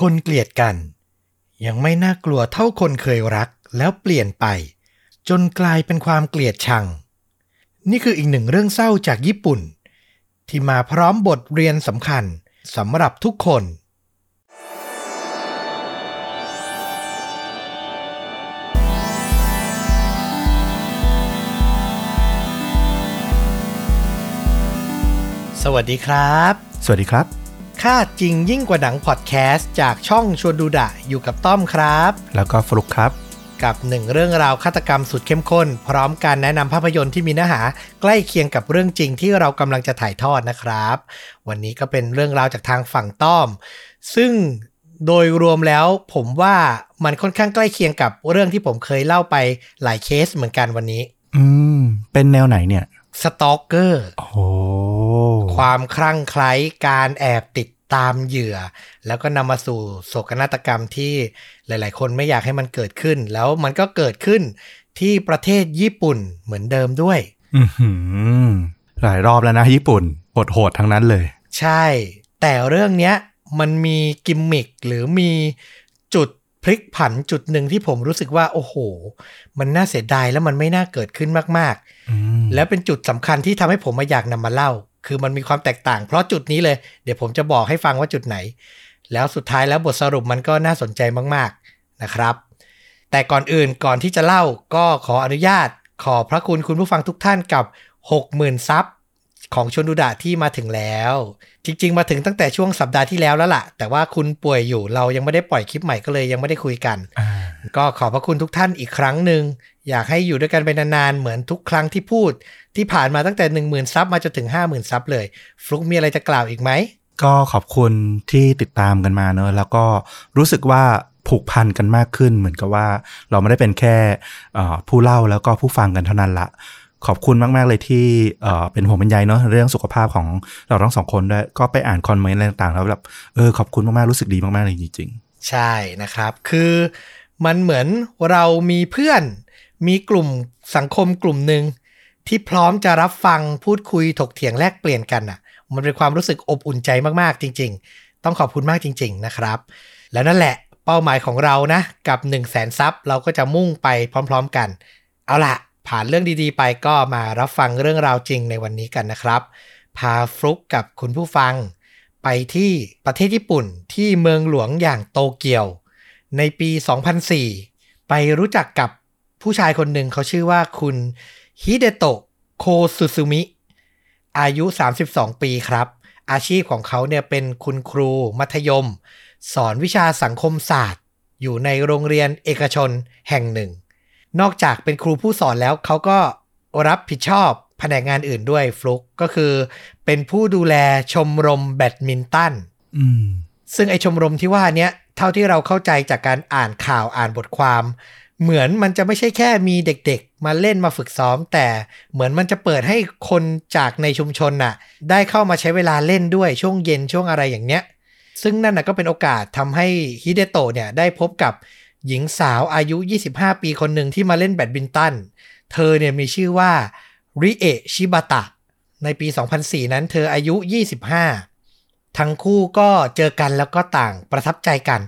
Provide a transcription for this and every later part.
คนเกลียดกัน ยังไม่น่ากลัวเท่าคนเคยรักแล้วเปลี่ยนไป จนกลายเป็นความเกลียดชัง นี่คืออีกหนึ่งเรื่องเศร้าจากญี่ปุ่น ที่มาพร้อมบทเรียนสำคัญสำหรับทุกคนสวัสดีครับ สวัสดีครับ ค่าจริงยิ่งกว่าหนังพอดแคสต์จากช่องชวนดูดะอยู่กับต้อมครับ แล้วก็ฟลุกครับ กับหนึ่งเรื่องราวฆาตกรรมสุดเข้มข้น พร้อมการแนะนำภาพยนตร์ที่มีเนื้อหา ใกล้เคียงกับเรื่องจริงที่เรากำลังจะถ่ายทอดนะครับ วันนี้ก็เป็นเรื่องราวจากทางฝั่งต้อม ซึ่งโดยรวมแล้วผมว่ามันค่อนข้างใกล้เคียงกับเรื่องที่ผมเคยเล่าไปหลายเคสเหมือนกันวันนี้ อืม เป็นแนวไหนเนี่ย สตอกเกอร์โอ้โหความคลั่งไคล้การแอบติดตามเหยื่อ แล้วก็นำมาสู่โศกนาฏกรรมที่หลาย ๆ คนไม่อยากให้มันเกิดขึ้น แล้วมันก็เกิดขึ้นที่ประเทศญี่ปุ่นเหมือนเดิมด้วยอือหือหลายรอบแล้วนะญี่ปุ่นโหดๆทั้งนั้นเลย ใช่ แต่เรื่องเนี้ยมันมีกิมมิคหรือมีจุด พลิกผันจุดหนึ่งที่ผมรู้สึกว่า โอ้โห มันน่าเสียดายแล้วมันไม่น่าเกิดขึ้นมากอืมๆแล้วเป็นจุดสำคัญที่ทำให้ผมมาอยากนำมาเล่า คือมันมีความแตกต่าง เพราะจุดนี้เลย เดี๋ยวผมจะบอกให้ฟังว่าจุดไหน แล้วสุดท้ายแล้วบทสรุปมันก็น่าสนใจมาก ๆนะครับ แต่ก่อนอื่นก่อนที่จะเล่าก็ขออนุญาต ขอบพระคุณคุณผู้ฟังทุกท่านกับ 60,000ซับของชวนดูดะที่มาถึงแล้ว จริง ๆ มาถึงตั้งแต่ช่วงสัปดาห์ที่แล้วแล้วล่ะ แต่ว่าคุณป่วยอยู่เรายังไม่ได้ปล่อยคลิปใหม่ก็เลยยังไม่ได้คุยกันอ่าก็ขอบพระคุณทุกท่านอีกครั้งหนึ่งอยากให้อยู่ด้วยกันไปนานๆ เหมือนทุกครั้งที่พูด ที่ผ่านมาตั้งแต่ 1 0,000ซับมาจนถึง 50,000ซับเลย ฟลุกมีอะไรจะกล่าวอีกไหม ก็ขอบคุณที่ติดตามกันมาเนอะแล้วก็รู้สึกว่าผูกพันกันมากขึ้นเหมือนกับว่าเราไม่ได้เป็นแค่เอ่อผู้เล่าแล้วก็ผู้ฟังกันเท่านั้นละ ขอบคุณมาก ๆ เลยที่เป็นห่วงเป็นใยเนอะเรื่องสุขภาพของเราทั้งสองคนด้วยก็ไปอ่านคอมเมนต์อะไรต่างๆแล้วแบบเออขอบคุณมาก ๆ รู้สึกดีมาก ๆ เลยจริง ๆ ใช่นะครับ คือมันเหมือนเรามีเพื่อน มีกลุ่มสังคมกลุ่มหนึ่งที่พร้อมจะรับฟังพูดคุยถกเถียงแลกเปลี่ยนกันอะ มันเป็นความรู้สึกอบอุ่นใจมาก ๆ จริง ๆ ต้องขอบคุณมากจริง ๆ นะครับ แล้วนั่นแหละเป้าหมายของเรานะ กับ 1 0 0 0 0แสนซับเราก็จะมุ่งไปพร้อม ๆ กัน เอาล่ะ ผ่านเรื่องดีๆ ไปก็มารับฟังเรื่องราวจริงในวันนี้กันนะครับ พาฟลุกกับคุณผู้ฟัง ไปที่ประเทศญี่ปุ่นที่เมืองหลวงอย่างโตเกียว ในปี 2004 ไปรู้จักกับผู้ชายคนหนึ่งเขาชื่อว่าคุณฮิเดโตะโคซุซุมิ อายุ 32 ปีครับ อาชีพของเขาเนี่ยเป็นคุณครูมัธยม สอนวิชาสังคมศาสตร์ อยู่ในโรงเรียนเอกชนแห่งหนึ่ง นอกจากเป็นครูผู้สอนแล้วเขาก็รับผิดชอบแผนกงานอื่นด้วยฟลุกก็คือเป็นผู้ดูแลชมรมแบดมินตันๆอืมซึ่งไอชมรมที่ว่าเนี้ยเท่าที่เราเข้าใจจากการอ่านข่าวอ่านบทความ เหมือนมันจะไม่ใช่แค่มีเด็กๆ มาเล่นมาฝึกซ้อม แต่เหมือนมันจะเปิดให้คนจากในชุมชนน่ะ ได้เข้ามาใช้เวลาเล่นด้วยช่วงเย็นช่วงอะไรอย่างเนี้ย ซึ่งนั่นน่ะก็เป็นโอกาสทำให้ฮิเดโตะเนี่ยได้พบกับ หญิงสาวอายุ 25 ปีคนหนึ่งที่มาเล่นแบดมินตัน เธอเนี่ยมีชื่อว่าริเอะชิบะตะ ในปี 2004 นั้นเธออายุ 25 ทั้งคู่ก็เจอกันแล้วก็ต่างประทับใจกัน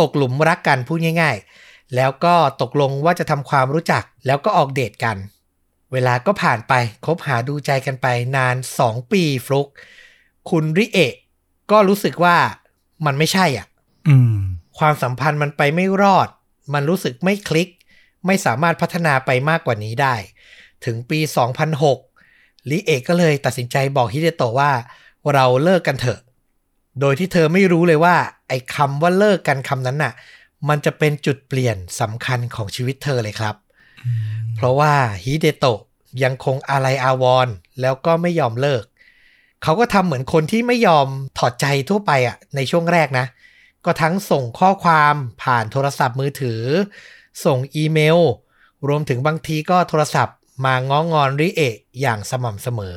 ตกหลุมรักกันพูดง่าย ๆ แล้วก็ตกลงว่าจะทำความรู้จักแล้วก็ออกเดทกัน เวลาก็ผ่านไปคบหาดูใจกันไปนาน 2 ปีฟลุก คุณริเอะก็รู้สึกว่ามันไม่ใช่อะอืมความสัมพันธ์มันไปไม่รอด มันรู้สึกไม่คลิก ไม่สามารถพัฒนาไปมากกว่านี้ได้ ถึงปี 2006ลิเอกก็เลยตัดสินใจบอกฮิเดโตะว่าเราเลิกกันเถอะ โดยที่เธอไม่รู้เลยว่า ไอ้คำว่าเลิกกันคำนั้นน่ะ มันจะเป็นจุดเปลี่ยนสำคัญของชีวิตเธอเลยครับ เพราะว่าฮิเดโตะยังคงอาลัยอาวรณ์แล้วก็ไม่ยอมเลิก เขาก็ทำเหมือนคนที่ไม่ยอมถอดใจทั่วไปอะในช่วงแรกนะ ก็ทั้งส่งข้อความผ่านโทรศัพท์มือถือ ส่งอีเมล รวมถึงบางทีก็โทรศัพท์มาง้องอนริเอะอย่างสม่ำเสมอ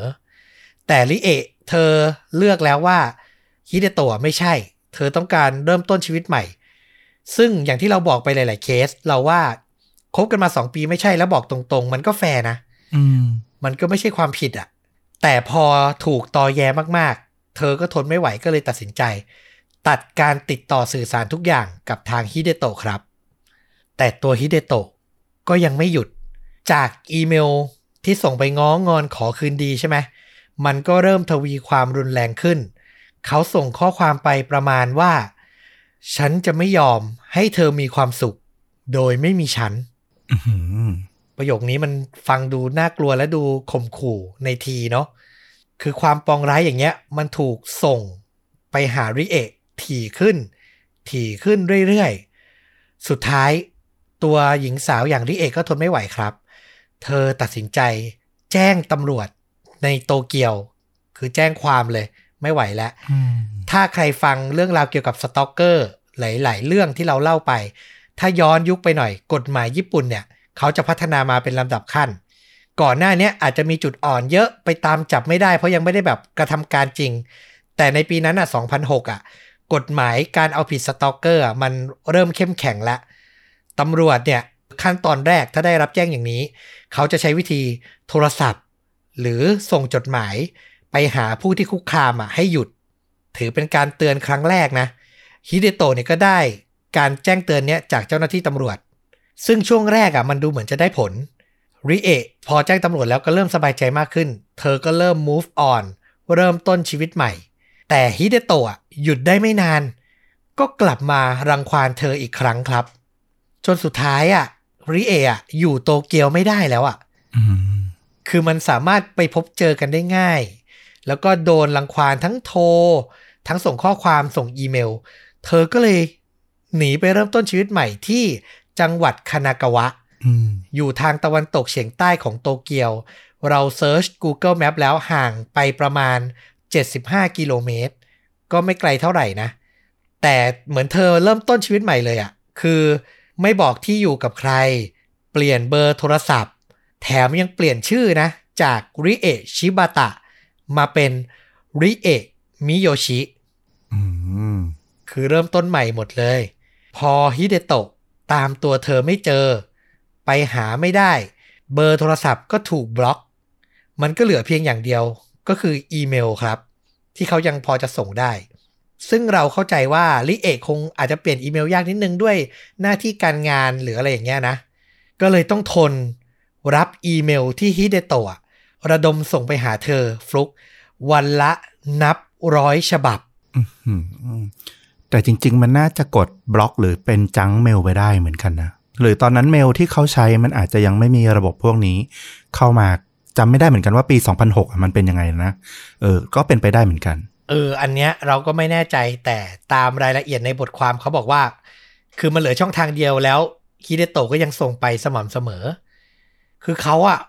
แต่ริเอะเธอเลือกแล้วว่าฮิเดโตะไม่ใช่ เธอต้องการเริ่มต้นชีวิตใหม่ ซึ่งอย่างที่เราบอกไปหลาย ๆ เคส เราว่าคบกันมา2ปีไม่ใช่แล้วบอกตรง ๆ มันก็แฟร์นะอืมมันก็ไม่ใช่ความผิดอะแต่พอถูกตอแยมาก ๆ เธอก็ทนไม่ไหวก็เลยตัดสินใจ ตัดการติดต่อสื่อสารทุกอย่างกับทางฮิเดโตะครับ แต่ตัวฮิเดโตะก็ยังไม่หยุด จากอีเมลที่ส่งไปง้องอนขอคืนดีใช่ไหม มันก็เริ่มทวีความรุนแรงขึ้น เขาส่งข้อความไปประมาณว่า ฉันจะไม่ยอมให้เธอมีความสุข โดยไม่มีฉันอื้อหือประโยคนี้มันฟังดูน่ากลัวและดูข่มขู่ในทีเนาะ คือความปองร้ายอย่างเงี้ย มันถูกส่งไปหาริเอะ ถี่ขึ้น ถี่ขึ้นเรื่อยๆ สุดท้ายตัวหญิงสาวอย่างริเอะก็ทนไม่ไหวครับ เธอตัดสินใจแจ้งตำรวจในโตเกียว คือแจ้งความเลย ไม่ไหวแล้วอืมถ้าใครฟังเรื่องราวเกี่ยวกับสตอกเกอร์หลาย ๆ เรื่องที่เราเล่าไป ถ้าย้อนยุคไปหน่อย กฎหมายญี่ปุ่นเนี่ย เขาจะพัฒนามาเป็นลำดับขั้น ก่อนหน้าเนี้ยอาจจะมีจุดอ่อนเยอะไปตามจับไม่ได้ เพราะยังไม่ได้แบบกระทำการจริง แต่ในปีนั้นอะ2006อะ กฎหมายการเอาผิดสตอกเกอร์มันเริ่มเข้มแข็งแล้วตำรวจเนี่ยขั้นตอนแรกถ้าได้รับแจ้งอย่างนี้ เขาจะใช้วิธีโทรศัพท์ หรือส่งจดหมายไปหาผู้ที่คุกคามอะให้หยุด ถือเป็นการเตือนครั้งแรกนะฮิเดโตะเนี่ยก็ได้การแจ้งเตือนเนี้ยจากเจ้าหน้าที่ตำรวจ ซึ่งช่วงแรกอะมันดูเหมือนจะได้ผลริเอะพอแจ้งตำรวจแล้วก็เริ่มสบายใจมากขึ้น เธอก็เริ่ม move on เริ่มต้นชีวิตใหม่ แต่ฮิเดโตะหยุดได้ไม่นาน ก็กลับมารังควานเธออีกครั้งครับ จนสุดท้ายอะริเอะอะอยู่โตเกียวไม่ได้แล้วอะอืมคือมันสามารถไปพบเจอกันได้ง่าย แล้วก็โดนรังควานทั้งโทร ทั้งส่งข้อความส่งอีเมล เธอก็เลยหนีไปเริ่มต้นชีวิตใหม่ที่จังหวัดคานากาวะอืมอยู่ทางตะวันตกเฉียงใต้ของโตเกียว เราเซิร์ช Google Map แล้วห่างไปประมาณ 75 กิโลเมตร ก็ไม่ไกลเท่าไหร่นะ แต่เหมือนเธอเริ่มต้นชีวิตใหม่เลยอะ่ะ คือไม่บอกที่อยู่กับใคร เปลี่ยนเบอร์โทรศัพท์ แถมยังเปลี่ยนชื่อนะ จากริเอะชิบาตะ มาเป็นริเอะมิโยชิอืมคือเริ่มต้นใหม่หมดเลย พอฮิเดโตะตามตัวเธอไม่เจอ ไปหาไม่ได้ เบอร์โทรศัพท์ก็ถูกบล็อก มันก็เหลือเพียงอย่างเดียวก็คืออีเมลครับ ที่เขายังพอจะส่งได้ ซึ่งเราเข้าใจว่าริเอะคงอาจจะเปลี่ยนอีเมลยากนิดนึงด้วยหน้าที่การงานหรืออะไรอย่างเงี้ยนะ ก็เลยต้องทนรับอีเมลที่ฮิเดโตะระดมส่งไปหาเธอฟลุก วันละนับร้อยฉบับ แต่จริง ๆ มันน่าจะกดบล็อกหรือเป็น junk mail ไปได้เหมือนกันนะ หรือตอนนั้นเมลที่เขาใช้มันอาจจะยังไม่มีระบบพวกนี้เข้ามา จำไม่ได้เหมือนกันว่าปี 2006 มันเป็นยังไงนะเออ ก็เป็นไปได้เหมือนกัน เออ อันเนี้ยเราก็ไม่แน่ใจแต่ตามรายละเอียดในบทความเขาบอกว่า คือมันเหลือช่องทางเดียวแล้วฮิเดโตก็ยังส่งไปสม่ำเสมอ คือเขาอะ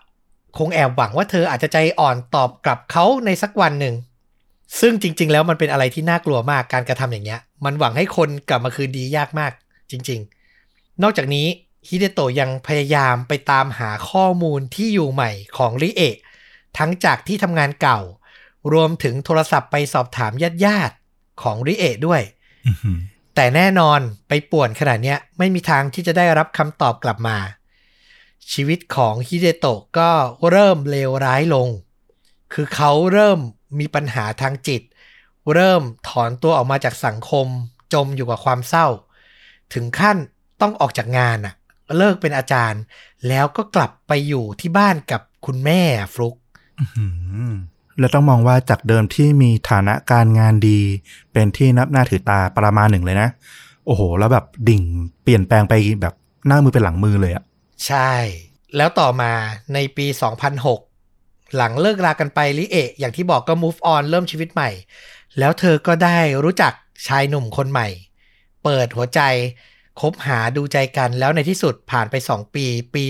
คงแอบหวังว่าเธออาจจะใจอ่อนตอบกลับเขาในสักวันหนึ่ง ซึ่งจริง ๆ แล้วมันเป็นอะไรที่น่ากลัวมากการกระทำอย่างเงี้ย มันหวังให้คนกลับมาคืนดียากมาก จริง ๆ นอกจากนี้ ฮิเดโตะยังพยายามไปตามหาข้อมูลที่อยู่ใหม่ของริเอะทั้งจากที่ทำงานเก่า รวมถึงโทรศัพท์ไปสอบถามญาติญาติๆของริเอะด้วยอือหือแต่แน่นอนไปป่วนขนาดเนี้ยไม่มีทางที่จะได้รับคำตอบกลับมา ชีวิตของฮิเดโตะก็เริ่มเลวร้ายลง คือเขาเริ่มมีปัญหาทางจิต เริ่มถอนตัวออกมาจากสังคม จมอยู่กับความเศร้า ถึงขั้นต้องออกจากงานอะ เลิกเป็นอาจารย์ แล้วก็กลับไปอยู่ที่บ้านกับคุณแม่ฟลุกอื้อหือแล้วต้องมองว่าจากเดิมที่มีฐานะการงานดี เป็นที่นับหน้าถือตาประมาณหนึ่งเลยนะ โอ้โห แล้วแบบดิ่งเปลี่ยนแปลงไปแบบหน้ามือเป็นหลังมือเลยอะใช่ แล้วต่อมาในปี 2006 หลังเลิกรากันไปลิเอะอย่างที่บอกก็ move on เริ่มชีวิตใหม่ แล้วเธอก็ได้รู้จักชายหนุ่มคนใหม่ เปิดหัวใจ คบหาดูใจกันแล้วในที่สุดผ่านไป 2 ปี ปี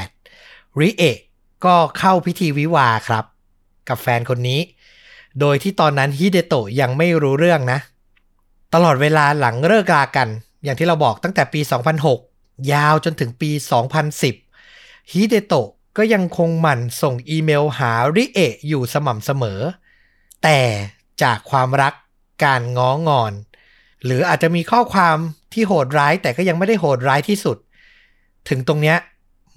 2008 ริเอะก็เข้าพิธีวิวาห์ครับ กับแฟนคนนี้ โดยที่ตอนนั้นฮิเดโตะยังไม่รู้เรื่องนะ ตลอดเวลาหลังเลิกรากัน อย่างที่เราบอกตั้งแต่ปี 2006 ยาวจนถึงปี 2010 ฮิเดโตะก็ยังคงหมั่นส่งอีเมลหาริเอะอยู่สม่ำเสมอ แต่จากความรักการง้องอน หรืออาจจะมีข้อความ ที่โหดร้ายแต่ก็ยังไม่ได้โหดร้ายที่สุด ถึงตรงเนี้ย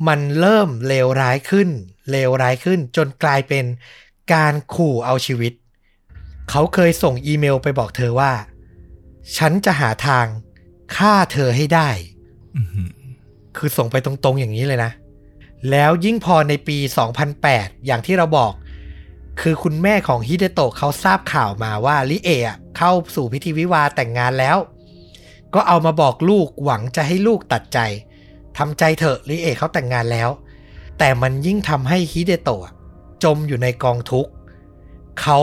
มันเริ่มเลวร้ายขึ้น เลวร้ายขึ้น จนกลายเป็นการขู่เอาชีวิต เขาเคยส่งอีเมลไปบอกเธอว่า ฉันจะหาทางฆ่าเธอให้ได้อื้อหือคือส่งไปตรงๆอย่างนี้เลยนะ แล้วยิ่งพอในปี 2008 อย่างที่เราบอก คือคุณแม่ของฮิเดโตะเขาทราบข่าวมาว่าลิเอะเข้าสู่พิธีวิวาห์แต่งงานแล้ว ก็เอามาบอกลูกหวังจะให้ลูกตัดใจทำใจเถอะลิเอะเขาแต่งงานแล้ว แต่มันยิ่งทำให้ฮิเดโตะจมอยู่ในกองทุกข์เขา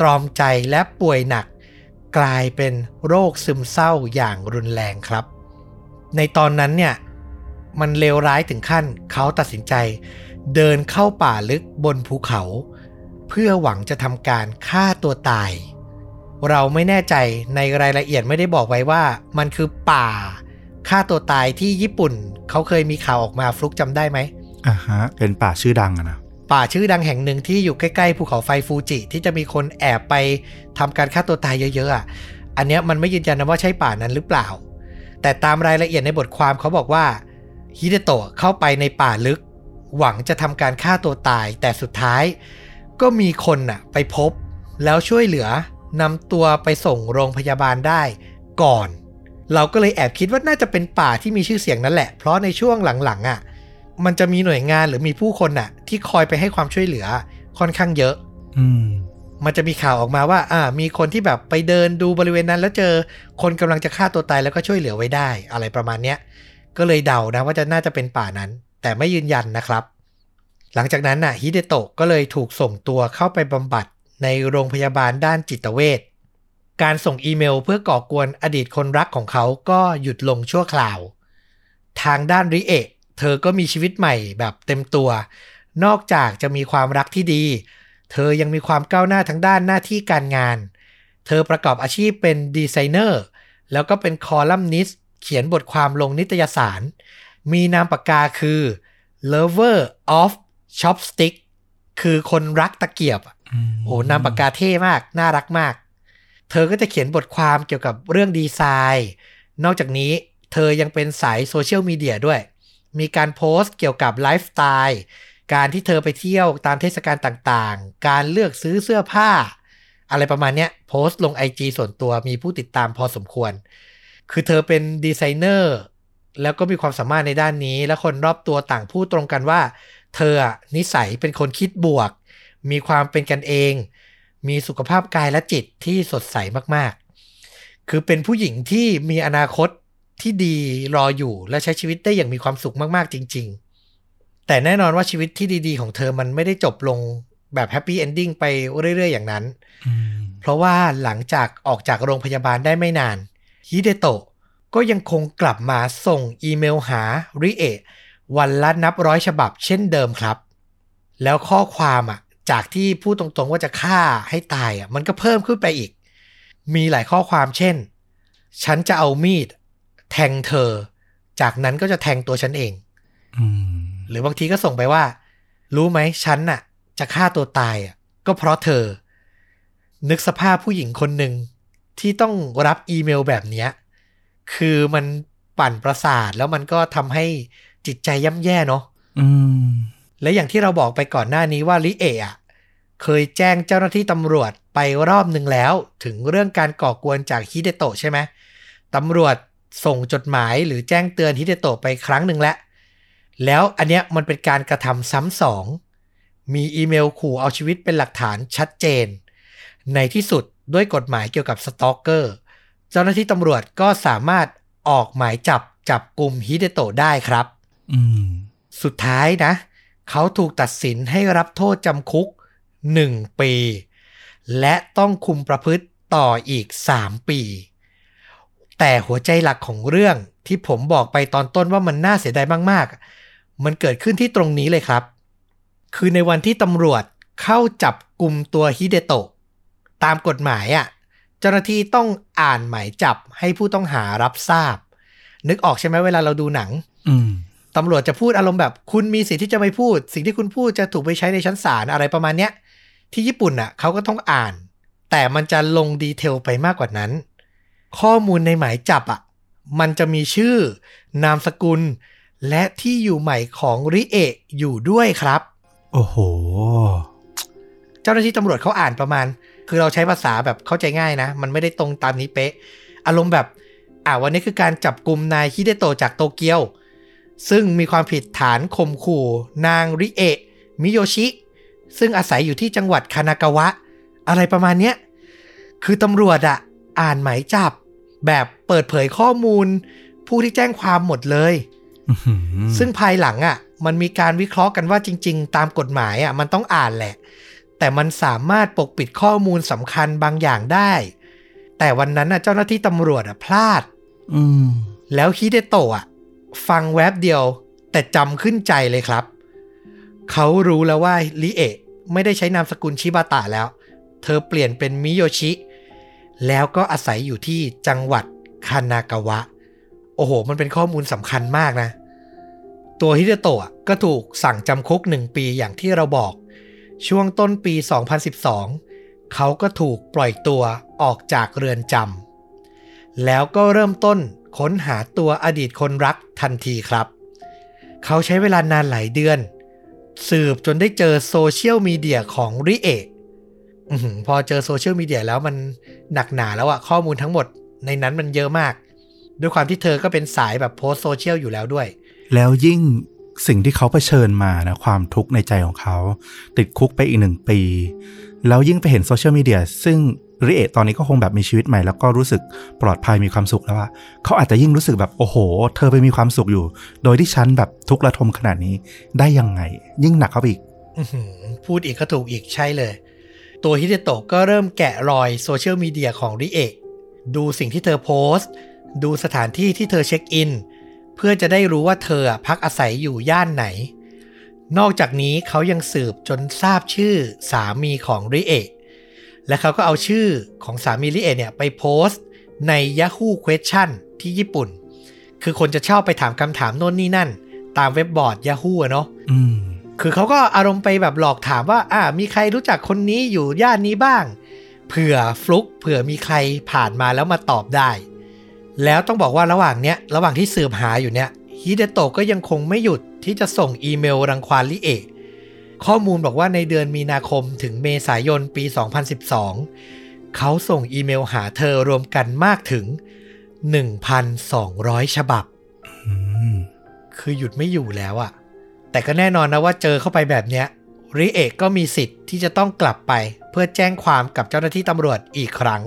ตรอมใจและป่วยหนัก กลายเป็นโรคซึมเศร้าอย่างรุนแรงครับ ในตอนนั้นเนี่ยมันเลวร้ายถึงขั้นเขาตัดสินใจ เดินเข้าป่าลึกบนภูเขา เพื่อหวังจะทำการฆ่าตัวตาย เราไม่แน่ใจในรายละเอียดไม่ได้บอกไว้ว่า มันคือป่าฆ่าตัวตายที่ญี่ปุ่น เขาเคยมีข่าวออกมาฟลุกจำได้ไหมอ่าฮะ เป็นป่าชื่อดังอะนะป่าชื่อดังแห่งหนึ่งที่อยู่ใกล้ๆภูเขาไฟฟูจิ ที่จะมีคนแอบไปทำการฆ่าตัวตายเยอะๆอะอันเนี้ยมันไม่ยืนยันนะว่าใช่ป่านั้นหรือเปล่า แต่ตามรายละเอียดในบทความเขาบอกว่าฮิเดโตะเข้าไปในป่าลึก หวังจะทำการฆ่าตัวตายแต่สุดท้าย ก็มีคนน่ะไปพบแล้วช่วยเหลือ นำตัวไปส่งโรงพยาบาลได้ก่อน เราก็เลยแอบคิดว่าน่าจะเป็นป่าที่มีชื่อเสียงนั่นแหละ เพราะในช่วงหลังๆอะ มันจะมีหน่วยงานหรือมีผู้คนน่ะ ที่คอยไปให้ความช่วยเหลือค่อนข้างเยอะ อืมมันจะมีข่าวออกมาว่า อ่า มีคนที่แบบไปเดินดูบริเวณนั้น แล้วเจอคนกำลังจะฆ่าตัวตายแล้วก็ช่วยเหลือไว้ได้ อะไรประมาณเนี้ย ก็เลยเดานะว่าจะน่าจะเป็นป่านั้น แต่ไม่ยืนยันนะครับ หลังจากนั้นน่ะฮิเดโตะก็เลยถูกส่งตัวเข้าไปบำบัด ในโรงพยาบาลด้านจิตเวชการส่งอีเมลเพื่อก่อกวนอดีตคนรักของเขาก็หยุดลงชั่วคราว ทางด้านริเอะเธอก็มีชีวิตใหม่แบบเต็มตัว นอกจากจะมีความรักที่ดี เธอยังมีความก้าวหน้าทั้งด้านหน้าที่การงาน เธอประกอบอาชีพเป็นดีไซเนอร์ แล้วก็เป็นคอลัมนิสต์เขียนบทความลงนิตยสาร มีนามปากกาคือ lover of chopstick คือคนรักตะเกียบ โอ้นามปากกาเท่มาก น่ารักมาก เธอก็จะเขียนบทความเกี่ยวกับเรื่องดีไซน์ นอกจากนี้เธอยังเป็นสายโซเชียลมีเดียด้วย มีการโพสต์เกี่ยวกับไลฟ์สไตล์การที่เธอไปเที่ยวตามเทศกาลต่างๆ การเลือกซื้อเสื้อผ้า อะไรประมาณเนี้ยโพสต์ลง IG ส่วนตัวมีผู้ติดตามพอสมควร คือเธอเป็นดีไซเนอร์แล้วก็มีความสามารถในด้านนี้ และคนรอบตัวต่างพูดตรงกันว่า เธออะนิสัยเป็นคนคิดบวก มีความเป็นกันเอง มีสุขภาพกายและจิตที่สดใสมากๆ คือเป็นผู้หญิงที่มีอนาคตที่ดีรออยู่และใช้ชีวิตได้อย่างมีความสุขมากๆจริง ๆ แต่แน่นอนว่าชีวิตที่ดีๆ ของเธอมันไม่ได้จบลงแบบ happy ending ไปเรื่อยๆ อย่างนั้นอืมเพราะว่าหลังจากออกจากโรงพยาบาลได้ไม่นานฮิเดโตะก็ยังคงกลับมาส่งอีเมลหาริเอะวันละนับร้อยฉบับเช่นเดิมครับ แล้วข้อความอะ จากที่พูดตรงๆว่าจะฆ่าให้ตายอะมันก็เพิ่มขึ้นไปอีก มีหลายข้อความเช่น ฉันจะเอามีด แทงเธอ จากนั้นก็จะแทงตัวฉันเองอืมหรือบางทีก็ส่งไปว่า รู้ไหมฉันน่ะ จะฆ่าตัวตายอะก็เพราะเธอ นึกสภาพผู้หญิงคนหนึ่งที่ต้องรับอีเมลแบบเนี้ยคือมันปั่นประสาทแล้วมันก็ทำให้จิตใจย่ำแย่เนาะอืม และอย่างที่เราบอกไปก่อนหน้านี้ว่าลิเอะอะเคยแจ้งเจ้าหน้าที่ตำรวจไปรอบหนึ่งแล้ว ถึงเรื่องการก่อกวนจากฮิเดโตะใช่ไหมตำรวจส่งจดหมายหรือแจ้งเตือนฮิเดโตะไปครั้งหนึ่งแล้ว แล้วอันเนี้ยมันเป็นการกระทำซ้ำสอง มีอีเมลขู่เอาชีวิตเป็นหลักฐานชัดเจน ในที่สุดด้วยกฎหมายเกี่ยวกับ stalker เจ้าหน้าที่ตำรวจก็สามารถออกหมายจับจับกลุ่มฮิเดโตะได้ครับอืมสุดท้ายนะ เขาถูกตัดสินให้รับโทษจำคุก 1 ปี และต้องคุมประพฤติต่ออีก 3 ปี แต่หัวใจหลักของเรื่องที่ผมบอกไปตอนต้นว่ามันน่าเสียดายมากๆ มันเกิดขึ้นที่ตรงนี้เลยครับ คือในวันที่ตำรวจเข้าจับกลุ่มตัวฮิเดโตะตามกฎหมายอะ่ะเจ้าหน้าที่ต้องอ่านหมายจับให้ผู้ต้องหารับทราบ นึกออกใช่ไหมเวลาเราดูหนังอืม ตำรวจจะพูดอารมณ์แบบ คุณมีสิทธิ์ที่จะไม่พูด สิ่งที่คุณพูดจะถูกไปใช้ในชั้นศาลอะไรประมาณเนี้ย ที่ญี่ปุ่นอะเขาก็ต้องอ่าน แต่มันจะลงดีเทลไปมากกว่านั้น ข้อมูลในหมายจับอะมันจะมีชื่อ นามสกุล และที่อยู่ใหม่ของริเอะอยู่ด้วยครับ โอ้โห เจ้าหน้าที่ตำรวจเขาอ่านประมาณ คือเราใช้ภาษาแบบเข้าใจง่ายนะ มันไม่ได้ตรงตามนี้เป๊ะ อารมณ์แบบ อ่าวันนี้คือการจับกลุ่มนายฮิเดโตะจากโตเกียว ซึ่งมีความผิดฐานข่มขู่ นางริเอะมิโยชิ ซึ่งอาศัยอยู่ที่จังหวัดคานากาวะ อะไรประมาณเนี้ย คือตำรวจอะอ่านหมายจับ แบบเปิดเผยข้อมูล ผู้ที่แจ้งความหมดเลยอื้อหือซึ่งภายหลังอะมันมีการวิเคราะห์กันว่าจริง ๆ ตามกฎหมายอะมันต้องอ่านแหละ แต่มันสามารถปกปิดข้อมูลสำคัญบางอย่างได้ แต่วันนั้นน่ะเจ้าหน้าที่ตำรวจอะพลาดอืมแล้วฮิเดโตะอะ ฟังแวบเดียว แต่จำขึ้นใจเลยครับ เขารู้แล้วว่าลิเอะไม่ได้ใช้นามสกุลชิบาตะแล้ว เธอเปลี่ยนเป็นมิโยชิ แล้วก็อาศัยอยู่ที่จังหวัดคานากาวะ โอ้โห มันเป็นข้อมูลสำคัญมากนะ ตัวฮิเดโตะก็ถูกสั่งจำคุกหนึ่งปีอย่างที่เราบอก ช่วงต้นปี 2012 เขาก็ถูกปล่อยตัวออกจากเรือนจำแล้วก็เริ่มต้น ค้นหาตัวอดีตคนรักทันทีครับ เขาใช้เวลานานหลายเดือน สืบจนได้เจอโซเชียลมีเดียของริเอะพอเจอโซเชียลมีเดียแล้วมันหนักหนาแล้วอะข้อมูลทั้งหมดในนั้นมันเยอะมาก ด้วยความที่เธอก็เป็นสายแบบโพสต์โซเชียลอยู่แล้วด้วย แล้วยิ่งสิ่งที่เขาเผชิญมานะความทุกข์ในใจของเขา ติดคุกไปอีกหนึ่งปี แล้วยิ่งไปเห็นโซเชียลมีเดียซึ่ง ริเอะตอนนี้ก็คงแบบมีชีวิตใหม่แล้วก็รู้สึกปลอดภัยมีความสุขแล้วว่าเขาอาจจะยิ่งรู้สึกแบบโอ้โห เธอไปมีความสุขอยู่ โดยที่ฉันแบบทุกข์ระทมขนาดนี้ได้ยังไง ยิ่งหนักเข้าไปอีกพูดอีกก็ถูกอีกใช่เลย ตัวฮิเดโตะก็เริ่มแกะรอยโซเชียลมีเดียของริเอะดูสิ่งที่เธอโพสต์ ดูสถานที่ที่เธอเช็คอิน เพื่อจะได้รู้ว่าเธอพักอาศัยอยู่ย่านไหน นอกจากนี้เขายังสืบจนทราบชื่อสามีของริเอะ และเขาก็เอาชื่อของสามีริเอะเนี่ยไปโพสต์ใน Yahoo Question ที่ญี่ปุ่น คือคนจะชอบไปถามคำถามโน่นนี่นั่น ตามเว็บบอร์ด Yahoo อะเนาะอืมคือเขาก็อารมณ์ไปแบบหลอกถามว่า อ่า มีใครรู้จักคนนี้อยู่ย่านนี้บ้าง เผื่อฟลุกเผื่อมีใครผ่านมาแล้วมาตอบได้ แล้วต้องบอกว่าระหว่างเนี้ย ระหว่างที่สืบหาอยู่เนี้ยฮิเดโตะก็ยังคงไม่หยุดที่จะส่งอีเมลรังควานลิเอะ ข้อมูลบอกว่าในเดือนมีนาคมถึงเมษายนปี 2012 เขาส่งอีเมลหาเธอรวมกันมากถึง 1,200 ฉบับอืมคือหยุดไม่อยู่แล้วอะแต่ก็แน่นอนนะว่าเจอเข้าไปแบบเนี้ยริเอกก็มีสิทธิ์ที่จะต้องกลับไป เพื่อแจ้งความกับเจ้าหน้าที่ตำรวจอีกครั้ง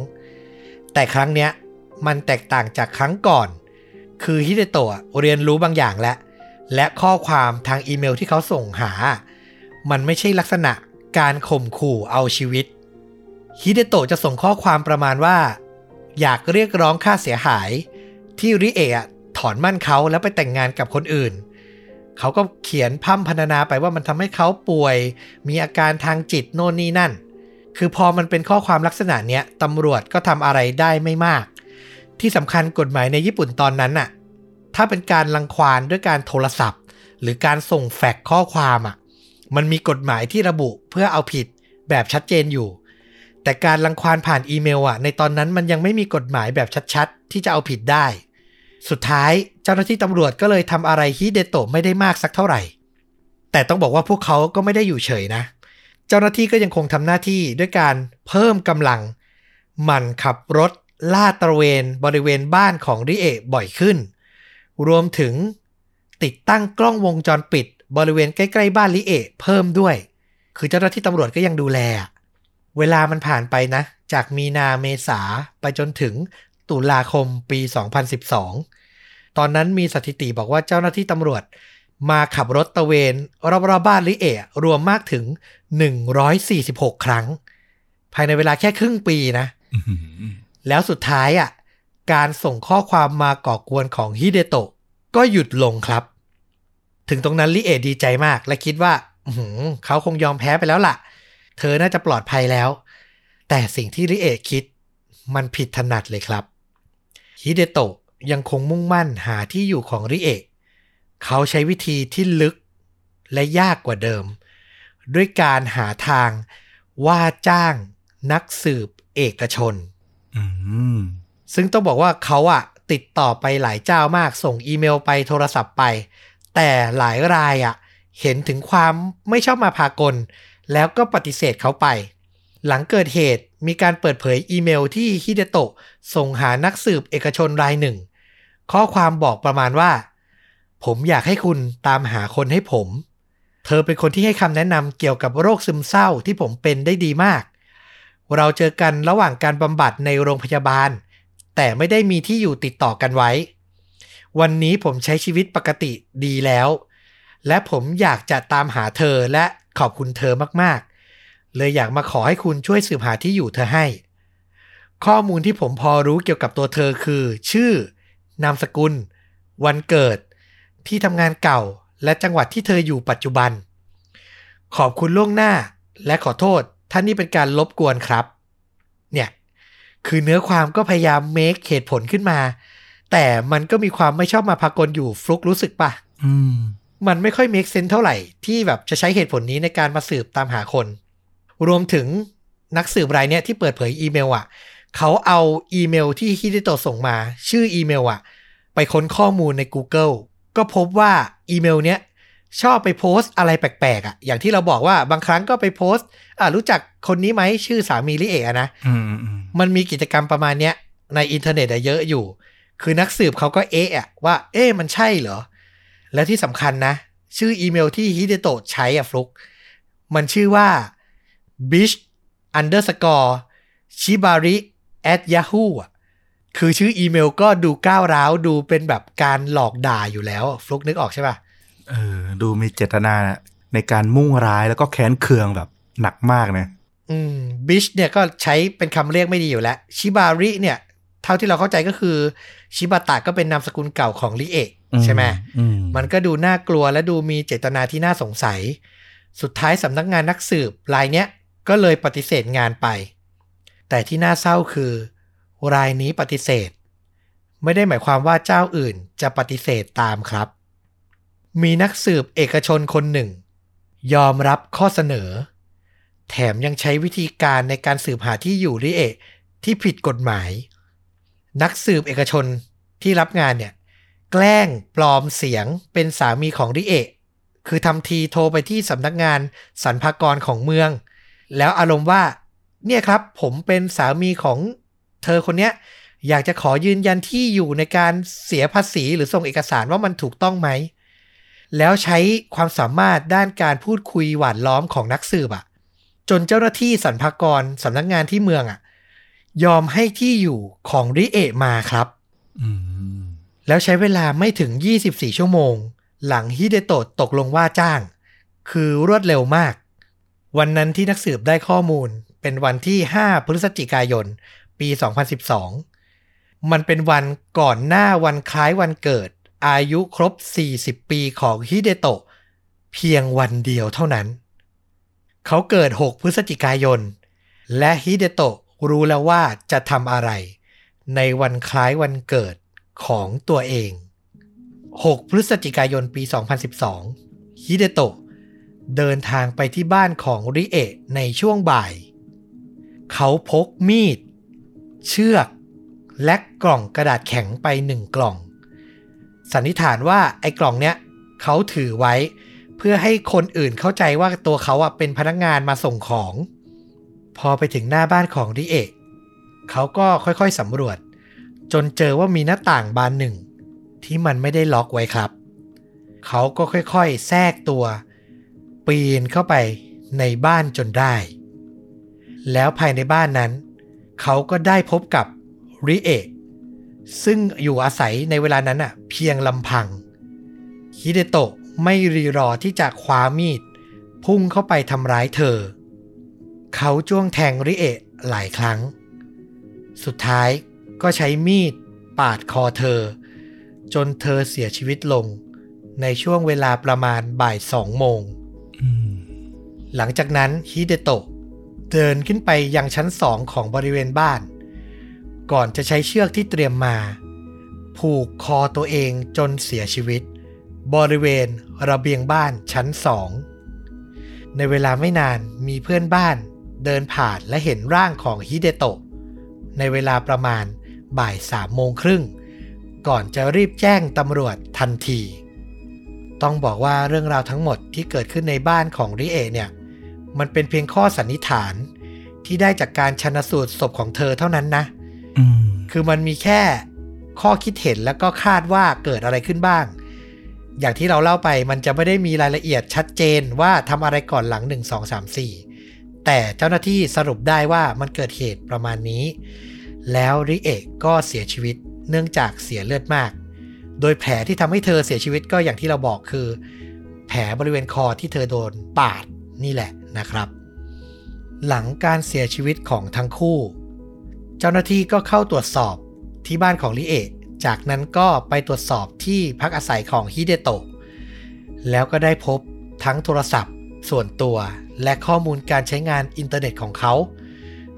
แต่ครั้งเนี้ยมันแตกต่างจากครั้งก่อน คือฮิเดโตะเรียนรู้บางอย่างแล้วและข้อความทางอีเมลที่เขาส่งหา มันไม่ใช่ลักษณะการข่มขู่เอาชีวิต ฮิเดโตะจะส่งข้อความประมาณว่า อยากเรียกร้องค่าเสียหาย ที่ริเอะถอนมั่นเขาแล้วไปแต่งงานกับคนอื่น เขาก็เขียนพร่ำพรรณนาไปว่ามันทำให้เขาป่วย มีอาการทางจิตโน่นนี่นั่น คือพอมันเป็นข้อความลักษณะเนี้ยตำรวจก็ทำอะไรได้ไม่มาก ที่สำคัญกฎหมายในญี่ปุ่นตอนนั้นน่ะถ้าเป็นการลังควานด้วยการโทรศัพท์ หรือการส่งแฟกข้อความอะ มันมีกฎหมายที่ระบุเพื่อเอาผิดแบบชัดเจนอยู่ แต่การลังควานผ่านอีเมลอะในตอนนั้นมันยังไม่มีกฎหมายแบบชัดๆ ที่จะเอาผิดได้ สุดท้ายเจ้าหน้าที่ตำรวจก็เลยทำอะไรฮิเดโตะไม่ได้มากสักเท่าไหร่ แต่ต้องบอกว่าพวกเขาก็ไม่ได้อยู่เฉยนะ เจ้าหน้าที่ก็ยังคงทำหน้าที่ด้วยการเพิ่มกำลัง หมั่นขับรถลาดตระเวนบริเวณบ้านของริเอะบ่อยขึ้น รวมถึงติดตั้งกล้องวงจรปิด บริเวณใกล้ๆบ้านริเอะเพิ่มด้วย คือเจ้าหน้าที่ตำรวจก็ยังดูแล เวลามันผ่านไปนะ จากมีนาเมษาไปจนถึงตุลาคมปี 2012 ตอนนั้นมีสถิติบอกว่าเจ้าหน้าที่ตำรวจมาขับรถตระเวน รอบๆบ้านลิเอะรวมมากถึง 146 ครั้ง ภายในเวลาแค่ครึ่งปีนะอื้อหือแล้วสุดท้ายอะ การส่งข้อความมาก่อกวนของฮิเดโตะก็หยุดลงครับ ถึงตรงนั้นลิเอะดีใจมาก และคิดว่าอื้อหือเขาคงยอมแพ้ไปแล้วล่ะ เธอน่าจะปลอดภัยแล้ว แต่สิ่งที่ลิเอะคิดมันผิดถนัดเลยครับฮิเดโตะยังคงมุ่งมั่นหาที่อยู่ของริเอะเขาใช้วิธีที่ลึกและยากกว่าเดิม ด้วยการหาทางว่าจ้างนักสืบเอกชนอืมซึ่งต้องบอกว่าเขาอะติดต่อไปหลายเจ้ามากส่งอีเมลไปโทรศัพท์ไป แต่หลายรายอะเห็นถึงความไม่ชอบมาพากล แล้วก็ปฏิเสธเขาไป หลังเกิดเหตุมีการเปิดเผยอีเมลที่ฮิเดโตะส่งหานักสืบเอกชนรายหนึ่ง ข้อความบอกประมาณว่า ผมอยากให้คุณตามหาคนให้ผม เธอเป็นคนที่ให้คำแนะนำเกี่ยวกับโรคซึมเศร้าที่ผมเป็นได้ดีมาก เราเจอกันระหว่างการบำบัดในโรงพยาบาล แต่ไม่ได้มีที่อยู่ติดต่อกันไว้ วันนี้ผมใช้ชีวิตปกติดีแล้ว และผมอยากจะตามหาเธอและขอบคุณเธอมากๆ เลยอยากมาขอให้คุณช่วยสืบหาที่อยู่เธอให้ ข้อมูลที่ผมพอรู้เกี่ยวกับตัวเธอคือ ชื่อ นามสกุล วันเกิด ที่ทำงานเก่า และจังหวัดที่เธออยู่ปัจจุบัน ขอบคุณล่วงหน้าและขอโทษท่านนี่เป็นการลบกวนครับ เนี่ย คือเนื้อความก็พยายามเมคเหตุผลขึ้นมา แต่มันก็มีความไม่ชอบมาพากลอยู่ฟลุกรู้สึกปะอืมมันไม่ค่อย make sense เท่าไหร่ ที่แบบจะใช้เหตุผลนี้ในการมาสืบตามหาคน รวมถึงนักสืบรายเนี้ยที่เปิดเผยอีเมลอะ เขาเอาอีเมลที่ฮิเดโตะส่งมา ชื่ออีเมลอะ ไปค้นข้อมูลใน Google ก็พบว่าอีเมลเนี้ยชอบไปโพสต์อะไรแปลกๆอะ อย่างที่เราบอกว่าบางครั้งก็ไปโพสต์ อะรู้จักคนนี้ไหมชื่อสามีริเอะอะนะอืมอืมอืมมันมีกิจกรรมประมาณเนี้ยในอินเทอร์เน็ตอะเยอะอยู่ คือนักสืบเขาก็เอ๊ะอะว่า เอ๊ะมันใช่เหรอ และที่สำคัญนะ ชื่ออีเมลที่ฮิเดโตะใช้อะฟลุก มันชื่อว่า bish underscore shibari at yahoo อะคือชื่ออีเมลก็ดูก้าวร้าวดูเป็นแบบการหลอกด่าอยู่แล้วอะฟลุกนึกออกใช่ป่ะเออ ดูมีเจตนาในการมุ่งร้ายแล้วก็แค้นเคืองแบบหนักมากนะอืมบิชเนี่ยก็ใช้เป็นคำเรียกไม่ดีอยู่แล้ว ชิบาริเนี่ย เท่าที่เราเข้าใจก็คือชิบาตะก็เป็นนามสกุลเก่าของลิเอะใช่ไหมอืมมันก็ดูน่ากลัวและดูมีเจตนาที่น่าสงสัย สุดท้ายสำนักงานนักสืบรายเนี้ยก็เลยปฏิเสธงานไป แต่ที่น่าเศร้าคือ รายนี้ปฏิเสธ ไม่ได้หมายความว่าเจ้าอื่นจะปฏิเสธตามครับ มีนักสืบเอกชนคนหนึ่ง ยอมรับข้อเสนอ แถมยังใช้วิธีการในการสืบหาที่อยู่ริเอะที่ผิดกฎหมาย นักสืบเอกชนที่รับงานเนี่ย แกล้งปลอมเสียงเป็นสามีของริเอะคือทำทีโทรไปที่สำนักงานสรรพากรของเมือง แล้วอารมณ์ว่า เนี่ยครับ ผมเป็นสามีของเธอคนเนี้ย อยากจะขอยืนยันที่อยู่ในการเสียภาษีหรือส่งเอกสารว่ามันถูกต้องไหม แล้วใช้ความสามารถด้านการพูดคุยหวานล้อมของนักสืบอะจนเจ้าหน้าที่สรรพากรสำนักงานที่เมืองอะ ยอมให้ที่อยู่ของริเอะมาครับอืมแล้วใช้เวลาไม่ถึง 24 ชั่วโมง หลังฮิเดโตะตกลงว่าจ้าง คือรวดเร็วมาก วันนั้นที่นักสืบได้ข้อมูลเป็นวันที่ 5 พฤศจิกายน ปี 2012 มันเป็นวันก่อนหน้าวันคล้ายวันเกิด อายุครบ 40 ปีของฮิเดโตะเพียงวันเดียวเท่านั้น เขาเกิด 6 พฤศจิกายน และฮิเดโตะ รู้แล้วว่าจะทำอะไร ในวันคล้ายวันเกิดของตัวเอง 6 พฤศจิกายนปี 2012 ฮิเดโตะเดินทางไปที่บ้านของริเอะในช่วงบ่าย เขาพกมีด เชือก และกล่องกระดาษแข็งไปหนึ่งกล่อง สันนิษฐานว่าไอ้กล่องเนี้ยเขาถือไว้ เพื่อให้คนอื่นเข้าใจว่าตัวเขาอะเป็นพนักงานมาส่งของ พอไปถึงหน้าบ้านของริเอะเขาก็ค่อยๆสำรวจ จนเจอว่ามีหน้าต่างบานหนึ่ง ที่มันไม่ได้ล็อกไว้ครับ เขาก็ค่อยๆ แทรกตัว ปีนเข้าไปในบ้านจนได้ แล้วภายในบ้านนั้น เขาก็ได้พบกับริเอะซึ่งอยู่อาศัยในเวลานั้นอะเพียงลำพัง ฮิเดโตะไม่รีรอที่จะคว้ามีด พุ่งเข้าไปทำร้ายเธอ เขาจ้วงแทงริเอะหลายครั้ง สุดท้ายก็ใช้มีดปาดคอเธอ จนเธอเสียชีวิตลง ในช่วงเวลาประมาณบ่ายสองโมงอืมหลังจากนั้นฮิเดโตะเดินขึ้นไปยังชั้นสองของบริเวณบ้าน ก่อนจะใช้เชือกที่เตรียมมา ผูกคอตัวเองจนเสียชีวิต บริเวณระเบียงบ้านชั้นสอง ในเวลาไม่นานมีเพื่อนบ้าน เดินผ่านและเห็นร่างของฮิเดโตะในเวลาประมาณบ่ายสามโมงครึ่ง ก่อนจะรีบแจ้งตำรวจทันที ต้องบอกว่าเรื่องราวทั้งหมดที่เกิดขึ้นในบ้านของริเอะเนี่ย มันเป็นเพียงข้อสันนิษฐานที่ได้จากการชันสูตรศพของเธอเท่านั้นนะอืมคือมันมีแค่ข้อคิดเห็นแล้วก็คาดว่าเกิดอะไรขึ้นบ้าง อย่างที่เราเล่าไปมันจะไม่ได้มีรายละเอียดชัดเจนว่าทำอะไรก่อนหลัง1 2 3 4 แต่เจ้าหน้าที่สรุปได้ว่ามันเกิดเหตุประมาณนี้ แล้วริเอะก็เสียชีวิตเนื่องจากเสียเลือดมาก โดยแผลที่ทำให้เธอเสียชีวิตก็อย่างที่เราบอกคือ แผลบริเวณคอที่เธอโดนปาดนี่แหละนะครับ หลังการเสียชีวิตของทั้งคู่ เจ้าหน้าที่ก็เข้าตรวจสอบที่บ้านของลิเอะจากนั้นก็ไปตรวจสอบที่พักอาศัยของฮิเดโตะแล้วก็ได้พบทั้งโทรศัพท์ส่วนตัว และข้อมูลการใช้งานอินเทอร์เน็ตของเขา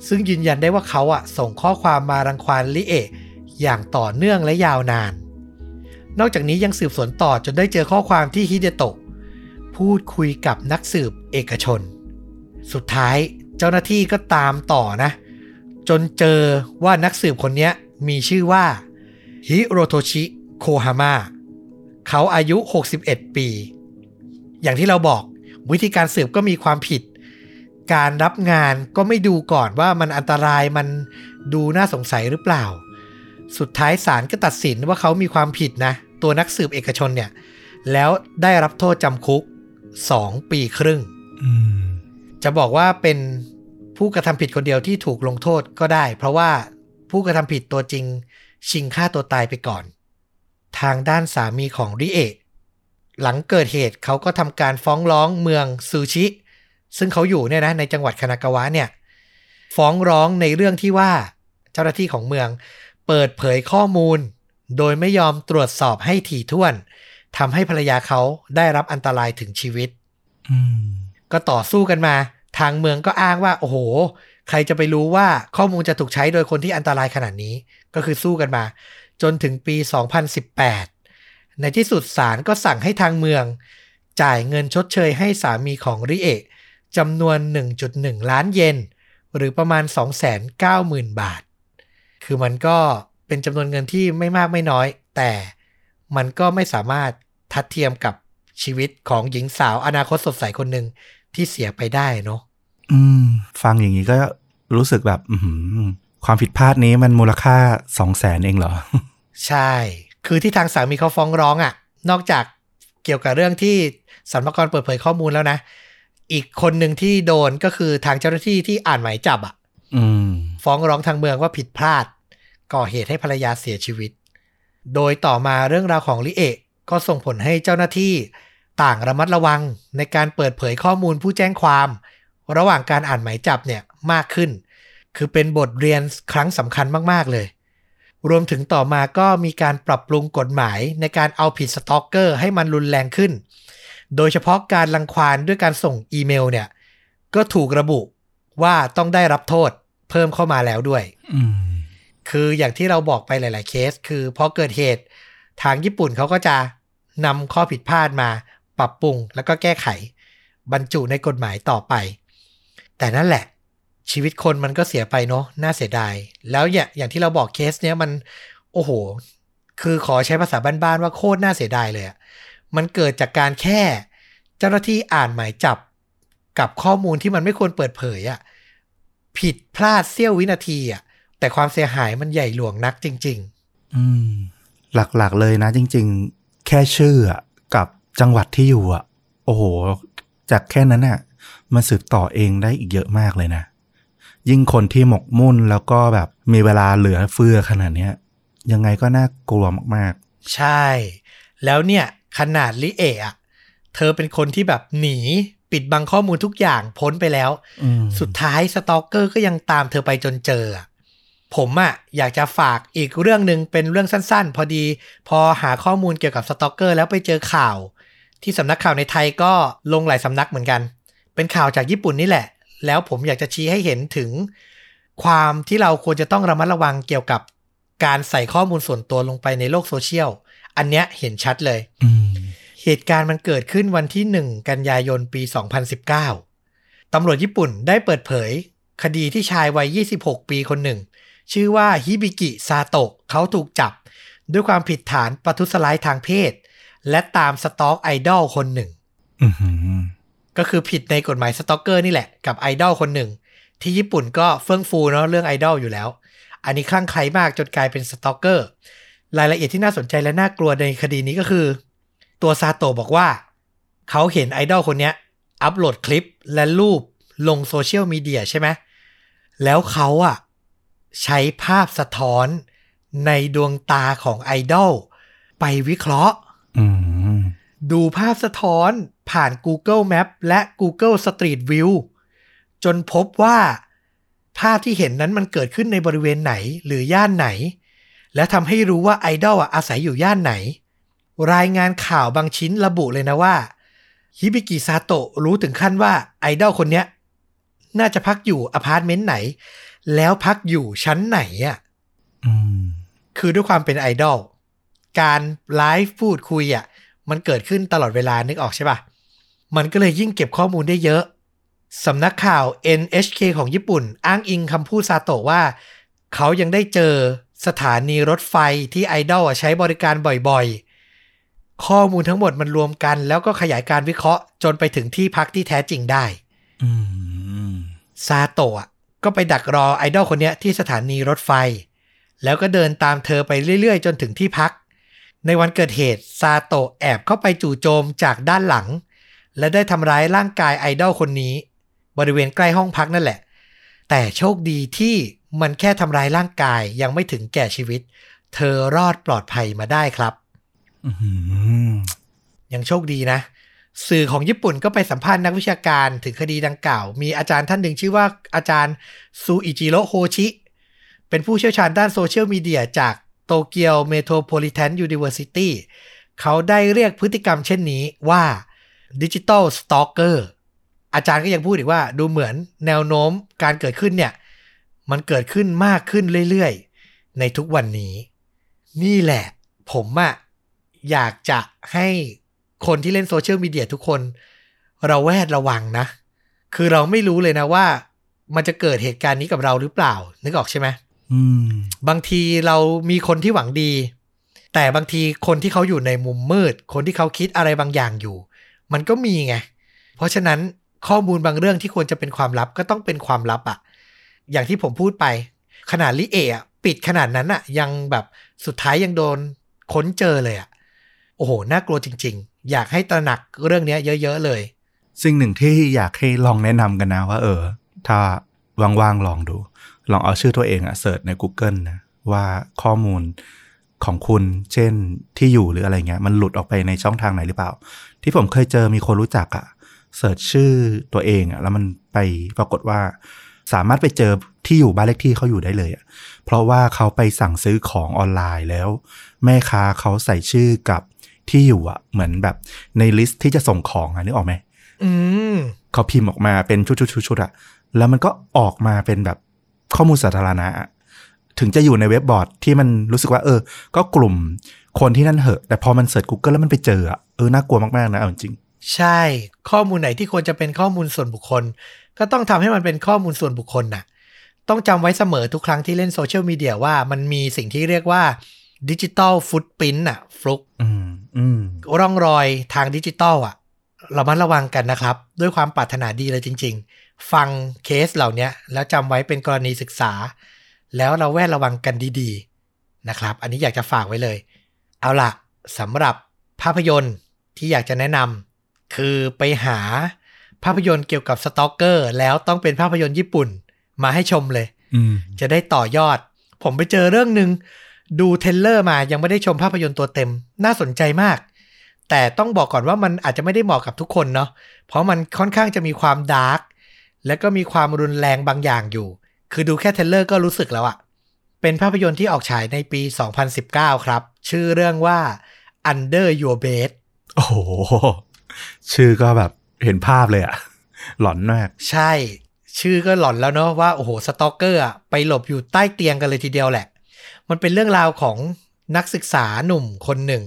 ซึ่งยืนยันได้ว่าเขาอะส่งข้อความมารังควานริเอะอย่างต่อเนื่องและยาวนาน นอกจากนี้ยังสืบสวนต่อจนได้เจอข้อความที่ฮิเดโตะพูดคุยกับนักสืบเอกชน สุดท้ายเจ้าหน้าที่ก็ตามต่อนะ จนเจอว่านักสืบคนนี้มีชื่อว่าฮิโรโทชิโคฮาม่าเขาอายุ 61 ปี อย่างที่เราบอก วิธีการสืบก็มีความผิด การรับงานก็ไม่ดูก่อนว่ามันอันตรายมันดูน่าสงสัยหรือเปล่า สุดท้ายศาลก็ตัดสินว่าเขามีความผิดนะ ตัวนักสืบเอกชนเนี่ย แล้วได้รับโทษจำคุก 2 ปีครึ่งอืมจะบอกว่าเป็นผู้กระทำผิดคนเดียวที่ถูกลงโทษก็ได้ เพราะว่าผู้กระทำผิดตัวจริงชิงฆ่าตัวตายไปก่อน ทางด้านสามีของริเอะ หลังเกิดเหตุเขาก็ทำการฟ้องร้องเมืองซูชิ ซึ่งเขาอยู่เนี่ยนะในจังหวัดคานากาวะเนี่ยฟ้องร้องในเรื่องที่ว่าเจ้าหน้าที่ของเมือง เปิดเผยข้อมูล โดยไม่ยอมตรวจสอบให้ถี่ถ้วนทำให้ภรรยาเขาได้รับอันตรายถึงชีวิตก็ต่อสู้กันมา ทางเมืองก็อ้างว่า โอ้โห ใครจะไปรู้ว่าข้อมูลจะถูกใช้โดยคนที่อันตรายขนาดนี้ ก็คือสู้กันมา จนถึงปี 2018 ในที่สุดศาลก็สั่งให้ทางเมือง จ่ายเงินชดเชยให้สามีของริเอะจำนวน 1.1 ล้านเยน หรือประมาณ 290,000 บาท คือมันก็เป็นจำนวนเงินที่ไม่มากไม่น้อย แต่มันก็ไม่สามารถทัดเทียมกับชีวิตของหญิงสาวอนาคตสดใสคนหนึ่งที่เสียไปได้เนาะอืม ฟังอย่างนี้ก็รู้สึกแบบอือหือความผิดพลาดนี้มันมูลค่าสองแสนเองเหรอ ใช่ คือที่ทางสามีเขาฟ้องร้องอะ่ะ นอกจากเกี่ยวกับเรื่องที่สรรพากรเปิดเผยข้อมูลแล้วนะ อีกคนหนึ่งที่โดนก็คือทางเจ้าหน้าที่ที่อ่านหมายจับอะ่ะอืมฟ้องร้องทางเมืองว่าผิดพลาด ก่อเหตุให้ภรรยาเสียชีวิต โดยต่อมาเรื่องราวของลิเอะก็ส่งผลให้เจ้าหน้าที่ต่างระมัดระวังในการเปิดเผยข้อมูลผู้แจ้งความ ระหว่างการอ่านหมายจับเนี่ยมากขึ้น คือเป็นบทเรียนครั้งสำคัญมาก ๆ เลย รวมถึงต่อมาก็มีการปรับปรุงกฎหมายในการเอาผิดสตอกเกอร์ให้มันรุนแรงขึ้น โดยเฉพาะการลังควานด้วยการส่งอีเมลเนี่ยก็ถูกระบุว่าต้องได้รับโทษเพิ่มเข้ามาแล้วด้วยอืมคืออย่างที่เราบอกไปหลาย ๆ เคส คือพอเกิดเหตุทางญี่ปุ่นเขาก็จะนำข้อผิดพลาดมาปรับปรุงแล้วก็แก้ไข บรรจุในกฎหมายต่อไป แต่นั่นแหละ ชีวิตคนมันก็เสียไปเนาะน่าเสียดาย แล้วอย่างอย่างที่เราบอกเคสเนี้ยมันโอ้โห คือขอใช้ภาษาบ้านๆว่าโคตรน่าเสียดายเลยอะมันเกิดจากการแค่ เจ้าหน้าที่อ่านหมายจับกับข้อมูลที่มันไม่ควรเปิดเผยอะผิดพลาดเสี้ยววินาทีอะแต่ความเสียหายมันใหญ่หลวงนักจริง ๆ อืม หลักๆเลยนะ จริง ๆ แค่ชื่ออะกับจังหวัดที่อยู่อะโอ้โห จากแค่นั้นอะมันสืบต่อเองได้อีกเยอะมากเลยนะ ยิ่งคนที่หมกมุ่นแล้วก็แบบมีเวลาเหลือเฟือขนาดเนี้ยยังไงก็น่ากลัวมากๆ ใช่ แล้วเนี่ย ขนาดริเอะอะเธอเป็นคนที่แบบหนีปิดบังข้อมูลทุกอย่างพ้นไปแล้วๆอืมสุดท้าย stalker ก็ยังตามเธอไปจนเจออะผมอะอยากจะฝากอีกเรื่องหนึ่งเป็นเรื่องสั้นๆ พอดี พอหาข้อมูลเกี่ยวกับ stalker แล้วไปเจอข่าว ที่สำนักข่าวในไทยก็ลงหลายสำนักเหมือนกัน เป็นข่าวจากญี่ปุ่นนี่แหละ แล้วผมอยากจะชี้ให้เห็นถึงความที่เราควรจะต้องระมัดระวังเกี่ยวกับการใส่ข้อมูลส่วนตัวลงไปในโลกโซเชียล อันเนี้ยเห็นชัดเลย เหตุการณ์มันเกิดขึ้นวันที่1กันยายนปี 2019 ตำรวจญี่ปุ่นได้เปิดเผย คดีที่ชายวัย 26 ปีคนหนึ่ง ชื่อว่าฮิบิกิซาโตะเขาถูกจับ ด้วยความผิดฐานประทุษร้ายทางเพศ และตาม stalk ไอดอลคนหนึ่ง ก็คือผิดในกฎหมาย stalker นี่แหละกับไอดอลคนหนึ่ง ที่ญี่ปุ่นก็เฟื่องฟูเนาะเรื่องไอดอลอยู่แล้ว อันนี้คลั่งไคล้มากจนกลายเป็นสตอกเกอร์รายละเอียดที่น่าสนใจและน่ากลัวในคดีนี้ก็คือ ตัวซาโตะบอกว่า เขาเห็นไอดอลคนเนี้ยอัปโหลดคลิปและรูปลงโซเชียลมีเดียใช่ไหมแล้วเขาอะใช้ภาพสะท้อนในดวงตาของไอดอลไปวิเคราะห์อืมดูภาพสะท้อน ผ่าน Google Map และ Google Street View จนพบว่าภาพที่เห็นนั้นมันเกิดขึ้นในบริเวณไหนหรือย่านไหน และทำให้รู้ว่าไอดอลอะอาศัยอยู่ย่านไหน รายงานข่าวบางชิ้นระบุเลยนะว่าฮิบิกิซาโตะรู้ถึงขั้นว่าไอดอลคนเนี้ยน่าจะพักอยู่อพาร์ตเมนต์ไหน แล้วพักอยู่ชั้นไหนอะอืมคือด้วยความเป็นไอดอลการไลฟ์พูดคุยอะมันเกิดขึ้นตลอดเวลานึกออกใช่ปะ มันก็เลยยิ่งเก็บข้อมูลได้เยอะ สำนักข่าว NHK ของญี่ปุ่น อ้างอิงคำพูดซาโตะว่า เขายังได้เจอสถานีรถไฟที่ไอดอลอะใช้บริการบ่อยๆ ข้อมูลทั้งหมดมันรวมกัน แล้วก็ขยายการวิเคราะห์จนไปถึงที่พักที่แท้จริงได้อืมซาโตะอะก็ไปดักรอไอดอลคนเนี้ยที่สถานีรถไฟ แล้วก็เดินตามเธอไปเรื่อยๆ จนถึงที่พัก ในวันเกิดเหตุซาโตะแอบเข้าไปจู่โจมจากด้านหลัง และได้ทำร้ายร่างกายไอดอลคนนี้ บริเวณใกล้ห้องพักนั่นแหละ แต่โชคดีที่มันแค่ทำร้ายร่างกายยังไม่ถึงแก่ชีวิต เธอรอดปลอดภัยมาได้ครับอืมยังโชคดีนะ สื่อของญี่ปุ่นก็ไปสัมภาษณ์นักวิชาการถึงคดีดังกล่าว มีอาจารย์ท่านหนึ่งชื่อว่าอาจารย์ซูอิจิโร่โฮชิ เป็นผู้เชี่ยวชาญด้านโซเชียลมีเดียจาก Tokyo Metropolitan University เขาได้เรียกพฤติกรรมเช่นนี้ว่า ดิจิ t a ลสตอกเกอร์อาจารย์ก็ยังพูดอีกว่าดูเหมือนแนวโน้มการเกิดขึ้นเนี่ย มันเกิดขึ้นมากขึ้นเรื่อยๆ ในทุกวันนี้ นี่แหละ ผมอะอยากจะให้คนที่เล่นโซเชียลมีเดียทุกคน เราแวดระวังนะ คือเราไม่รู้เลยนะว่า มันจะเกิดเหตุการณ์นี้กับเราหรือเปล่า นึกออกใช่ไหมอืมบางทีเรามีคนที่หวังดี แต่บางทีคนที่เขาอยู่ในมุมมืด คนที่เขาคิดอะไรบางอย่างอยู่ มันก็มีไง เพราะฉะนั้นข้อมูลบางเรื่องที่ควรจะเป็นความลับก็ต้องเป็นความลับอะอย่างที่ผมพูดไป ขนาดลิเอะปิดขนาดนั้นอะยังแบบสุดท้ายยังโดนค้นเจอเลยอะโอ้โห น่ากลัวจริง ๆ อยากให้ตระหนักเรื่องนี้เยอะๆเลย สิ่งหนึ่งที่อยากให้ลองแนะนำกันนะว่า เออ ถ้าว่างๆลองดู ลองเอาชื่อตัวเองอะเสิร์ชใน Google นะว่าข้อมูลของคุณเช่นที่อยู่หรืออะไรเงี้ย มันหลุดออกไปในช่องทางไหนหรือเปล่า ที่ผมเคยเจอมีคนรู้จักอะเสิร์ชชื่อตัวเองอะแล้วมันไปปรากฏว่า สามารถไปเจอที่อยู่บ้านเลขที่เขาอยู่ได้เลยอะเพราะว่าเขาไปสั่งซื้อของออนไลน์แล้ว แม่ค้าเขาใส่ชื่อกับที่อยู่อะเหมือนแบบใน list ที่จะส่งของอะนึกออกไหมอืมเขาพิมพ์ออกมาเป็นชุดๆๆๆอะแล้วมันก็ออกมาเป็นแบบข้อมูลสาธารณะอะถึงจะอยู่ในเว็บบอร์ดที่มันรู้สึกว่า เออ ก็กลุ่ม คนที่นั่นเหอะ แต่พอมันเสิร์ช Google แล้วมันไปเจออะเออน่ากลัวมาก ๆ นะเอาจริง ใช่ ข้อมูลไหนที่ควรจะเป็นข้อมูลส่วนบุคคล ก็ต้องทำให้มันเป็นข้อมูลส่วนบุคคลน่ะ ต้องจำไว้เสมอทุกครั้งที่เล่นโซเชียลมีเดียว่ามันมีสิ่งที่เรียกว่า digital footprint น่ะฟลุกอืมอืมร่องรอยทางดิจิตอลอะเราระมัดระวังกันนะครับ ด้วยความปรารถนาดีเลยจริง ๆ ฟังเคสเหล่านี้แล้วจำไว้เป็นกรณีศึกษา แล้วเราแวดระวังกันดี ๆ นะครับ อันนี้อยากจะฝากไว้เลย เอาล่ะสำหรับภาพยนตร์ที่อยากจะแนะนำคือไปหาภาพยนตร์เกี่ยวกับ stalker แล้วต้องเป็นภาพยนตร์ญี่ปุ่นมาให้ชมเลยอืมจะได้ต่อยอด ผมไปเจอเรื่องหนึ่งดู trailer มายังไม่ได้ชมภาพยนตร์ตัวเต็ม น่าสนใจมาก แต่ต้องบอกก่อนว่ามันอาจจะไม่ได้เหมาะกับทุกคนเนาะเพราะมันค่อนข้างจะมีความ dark และก็มีความรุนแรงบางอย่างอยู่ คือดูแค่ trailer ก็รู้สึกแล้วอะเป็นภาพยนตร์ที่ออกฉายในปี 2019 ครับ ชื่อเรื่องว่า Under Your Bed โอ้โห ชื่อก็แบบเห็นภาพเลยอะหลอนมาก ใช่ ชื่อก็หลอนแล้วเนาะว่า โอ้โห สตอกเกอร์อะไปหลบอยู่ใต้เตียงกันเลยทีเดียวแหละ มันเป็นเรื่องราวของนักศึกษาหนุ่มคนหนึ่ง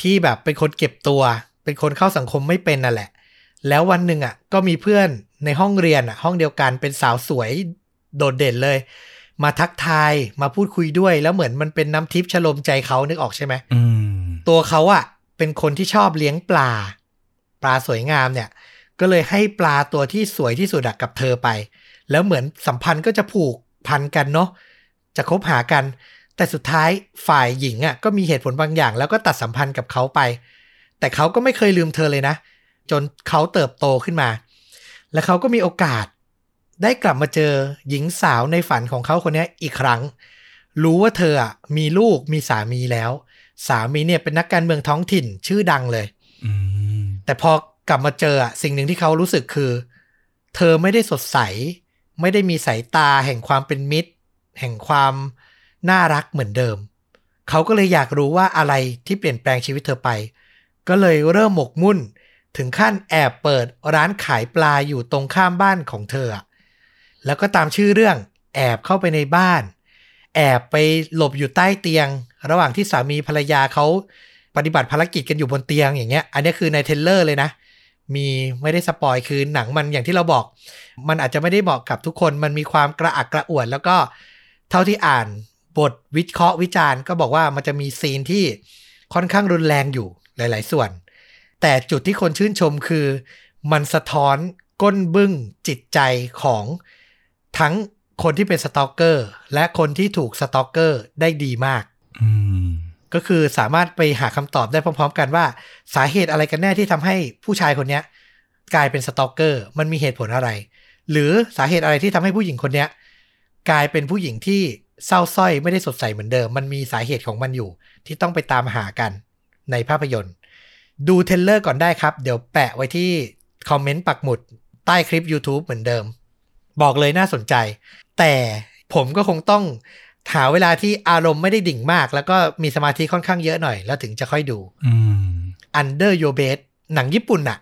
ที่แบบเป็นคนเก็บตัว เป็นคนเข้าสังคมไม่เป็นนั่นแหละ แล้ววันหนึ่งอะก็มีเพื่อนในห้องเรียนอะห้องเดียวกันเป็นสาวสวยโดดเด่นเลย มาทักทายมาพูดคุยด้วย แล้วเหมือนมันเป็นน้ำทิพย์ชโลมใจเขานึกออกใช่ไหมอืมตัวเขาอะเป็นคนที่ชอบเลี้ยงปลา ปลาสวยงามเนี่ย ก็เลยให้ปลาตัวที่สวยที่สุดอะกับเธอไป แล้วเหมือนสัมพันธ์ก็จะผูกพันกันเนาะจะคบหากัน แต่สุดท้ายฝ่ายหญิงอะ่ะก็มีเหตุผลบางอย่าง แล้วก็ตัดสัมพันธ์กับเขาไป แต่เขาก็ไม่เคยลืมเธอเลยนะ จนเขาเติบโตขึ้นมา และเขาก็มีโอกาส ได้กลับมาเจอหญิงสาวในฝันของเขาคนนี้อีกครั้ง รู้ว่าเธออะมีลูกมีสามีแล้ว สามีเนี่ยเป็นนักการเมืองท้องถิ่นชื่อดังเลยอืมแต่พอกลับมาเจออะสิ่งหนึ่งที่เขารู้สึกคือ เธอไม่ได้สดใส ไม่ได้มีสายตาแห่งความเป็นมิตร แห่งความน่ารักเหมือนเดิม เขาก็เลยอยากรู้ว่าอะไรที่เปลี่ยนแปลงชีวิตเธอไป ก็เลยเริ่มหมกมุ่น ถึงขั้นแอบเปิดร้านขายปลาอยู่ตรงข้ามบ้านของเธออะ แล้วก็ตามชื่อเรื่องแอบเข้าไปในบ้าน แอบไปหลบอยู่ใต้เตียง ระหว่างที่สามีภรรยาเขาปฏิบัติภารกิจกันอยู่บนเตียงอย่างเงี้ย อันนี้คือในเทเลอร์เลยนะ มีไม่ได้สปอยคือหนังมันอย่างที่เราบอก มันอาจจะไม่ได้บอกกับทุกคน มันมีความกระอักกระอ่วน แล้วก็เท่าที่อ่านบทวิเคราะห์วิจารณ์ก็บอกว่ามันจะมี scene ที่ค่อนข้างรุนแรงอยู่หลาย ๆ ส่วน แต่จุดที่คนชื่นชมคือ มันสะท้อนก้นบึ้งจิตใจของ ทั้งคนที่เป็น stalker และคนที่ถูก stalker ได้ดีมากอืมก็คือสามารถไปหาคำตอบได้พร้อม ๆ กันว่า สาเหตุอะไรกันแน่ที่ทำให้ผู้ชายคนเนี้ยกลายเป็น stalker มันมีเหตุผลอะไร หรือสาเหตุอะไรที่ทำให้ผู้หญิงคนเนี้ยกลายเป็นผู้หญิงที่เศร้าสร้อยไม่ได้สดใสเหมือนเดิม มันมีสาเหตุของมันอยู่ ที่ต้องไปตามหากันในภาพยนตร์ ดูเทรลเลอร์ก่อนได้ครับ เดี๋ยวแปะไว้ที่คอมเมนต์ปักหมุดใต้คลิป YouTube เหมือนเดิม บอกเลยน่าสนใจ แต่ผมก็คงต้องหาเวลาที่อารมณ์ไม่ได้ดิ่งมาก แล้วก็มีสมาธิค่อนข้างเยอะหน่อย แล้วถึงจะค่อยดูอืม Under Your Bed หนังญี่ปุ่นอะ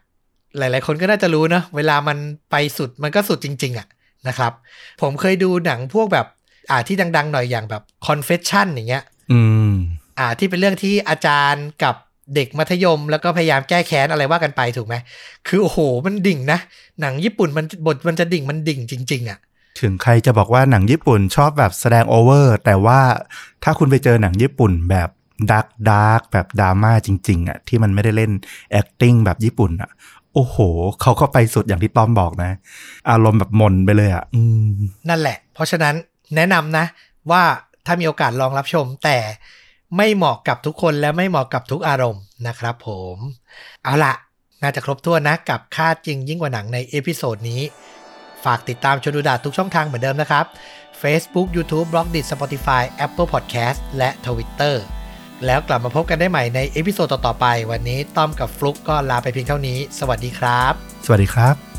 หลาย ๆ คนก็น่าจะรู้นะเวลามันไปสุดมันก็สุดจริง ๆอะนะครับ ผมเคยดูหนังพวกแบบอ่าที่ดัง ๆ หน่อยอย่างแบบ Confession อย่างเงี้ย อืม อ่าที่เป็นเรื่องที่อาจารย์กับ เด็กมัธยมแล้วก็พยายามแก้แค้นอะไรว่ากันไปถูกไหมคือโอ้โหมันดิ่งนะ หนังญี่ปุ่นมันบทมันจะดิ่งมันดิ่งจริง ๆอะถึงใครจะบอกว่าหนังญี่ปุ่นชอบแบบแสดงโอเวอร์ แต่ว่าถ้าคุณไปเจอหนังญี่ปุ่นแบบdark dark แบบดราม่าจริง ๆอะที่มันไม่ได้เล่น acting แบบญี่ปุ่นอะโอ้โห เขาก็ไปสุดอย่างที่ต้อมบอกนะ อารมณ์แบบหม่นไปเลยอะอืมนั่นแหละ เพราะฉะนั้นแนะนำนะ ว่าถ้ามีโอกาสลองรับชมแต่ ไม่เหมาะกับทุกคนและไม่เหมาะกับทุกอารมณ์นะครับผม เอาละน่าจะครบถ้วนนะกับฆาตจริงยิ่งกว่าหนังใน episode นี้ ฝากติดตามชนดูดาทุกช่องทางเหมือนเดิมนะครับ Facebook YouTube b l o g d i t Spotify Apple Podcast และ Twitter แล้วกลับมาพบกันได้ใหม่ในเอพิโซดต่อๆไป วันนี้ต้อมกับฟลุกก็ลาไปเพียงเท่านี้ สวัสดีครับ สวัสดีครับ